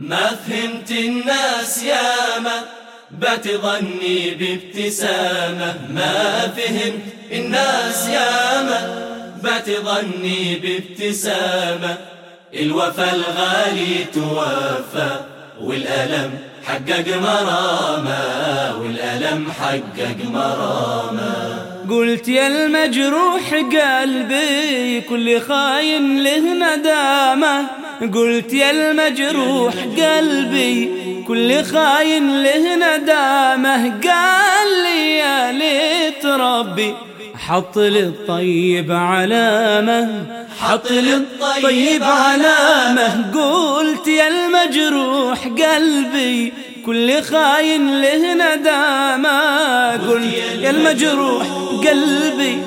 ما فهمت الناس ياما بتظني بابتسامة. ما فهمت الناس ياما بتظني بابتسامة. الوفا الغالي توفى والألم حقق مرامة والألم حقق مرامة قلت يا المجروح قلبي كل خاين له ندامة. قلت يا المجروح قلبي كل خاين له ندامة قال لي يا ليت ربي حط للطيب علامة. حط للطيب علامة. قلت يا المجروح قلبي كل خاين له ندامة قلت يا المجروح قلبي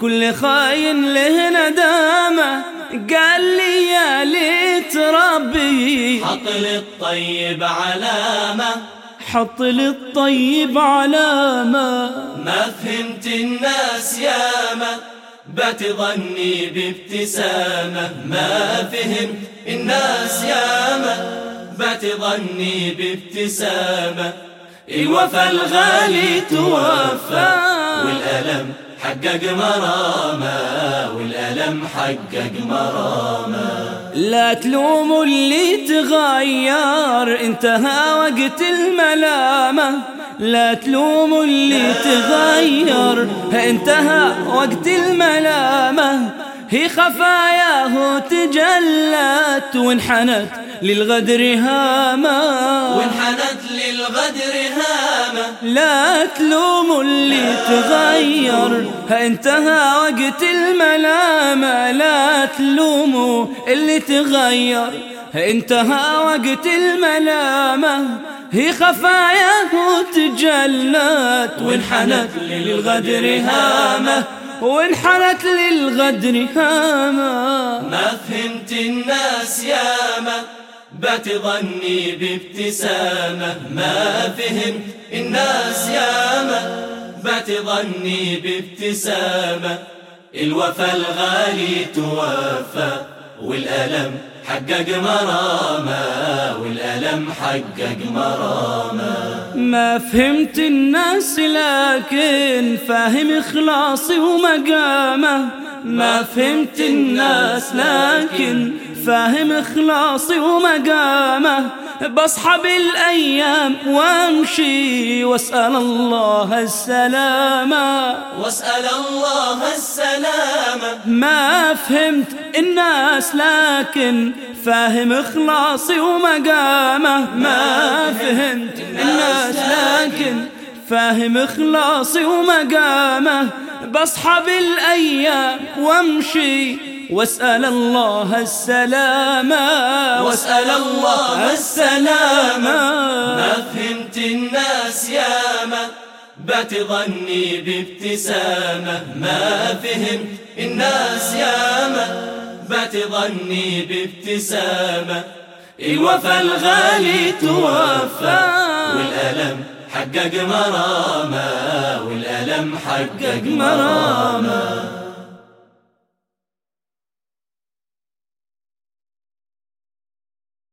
كل خاين له ندامة قال لي يا ليت ربي حط للطيب علامة. حط للطيب علامة. ما فهمت الناس ياما بتظني بابتسامة. ما فهمت الناس ياما بتظني بابتسامة. الوفا الغالي توفى. والألم حقق مرامة والألم حقق مرامة لا تلوموا اللي تغير انتهى وقت الملامة. لا تلوموا اللي تغير انتهى وقت الملامة. هي خفاياه تجلت وانحنت للغدر هامة. وانحنت للغدر هامة. لا تلوموا اللي تغير. انتهى وقت الملامة لا تلوموا اللي تغير. انتهى وقت الملامة هي خفاياه تجلت وانحنت للغدر هامة وانحنت للغدر هامة ما فهمت الناس ياما. بتظني بابتسامة. ما فهمت الناس ياما بتظني بابتسامة. الوفا الغالي توفى والألم حقق مرامة والألم حقق مرامة ما فهمت الناس لكن فاهم إخلاصي ومقامه. ما فهمت الناس لكن فاهم إخلاصي ومقامه بصحى بالأيام وأمشي وأسأل الله السلامة. وأسأل الله السلامة. ما فهمت الناس لكن فاهم إخلاصي ومقامه ما فهمت الناس لكن فاهم إخلاصي ومقامه بصحى بالأيام وأمشي واسأل الله السلامة واسأل الله السلامة. ما فهمت الناس ياما بتظني بابتسامة. ما فهمت الناس ياما بتظني بابتسامة. الوفا الغالي توفى. والألم حقق مرامة والألم حقق مرامة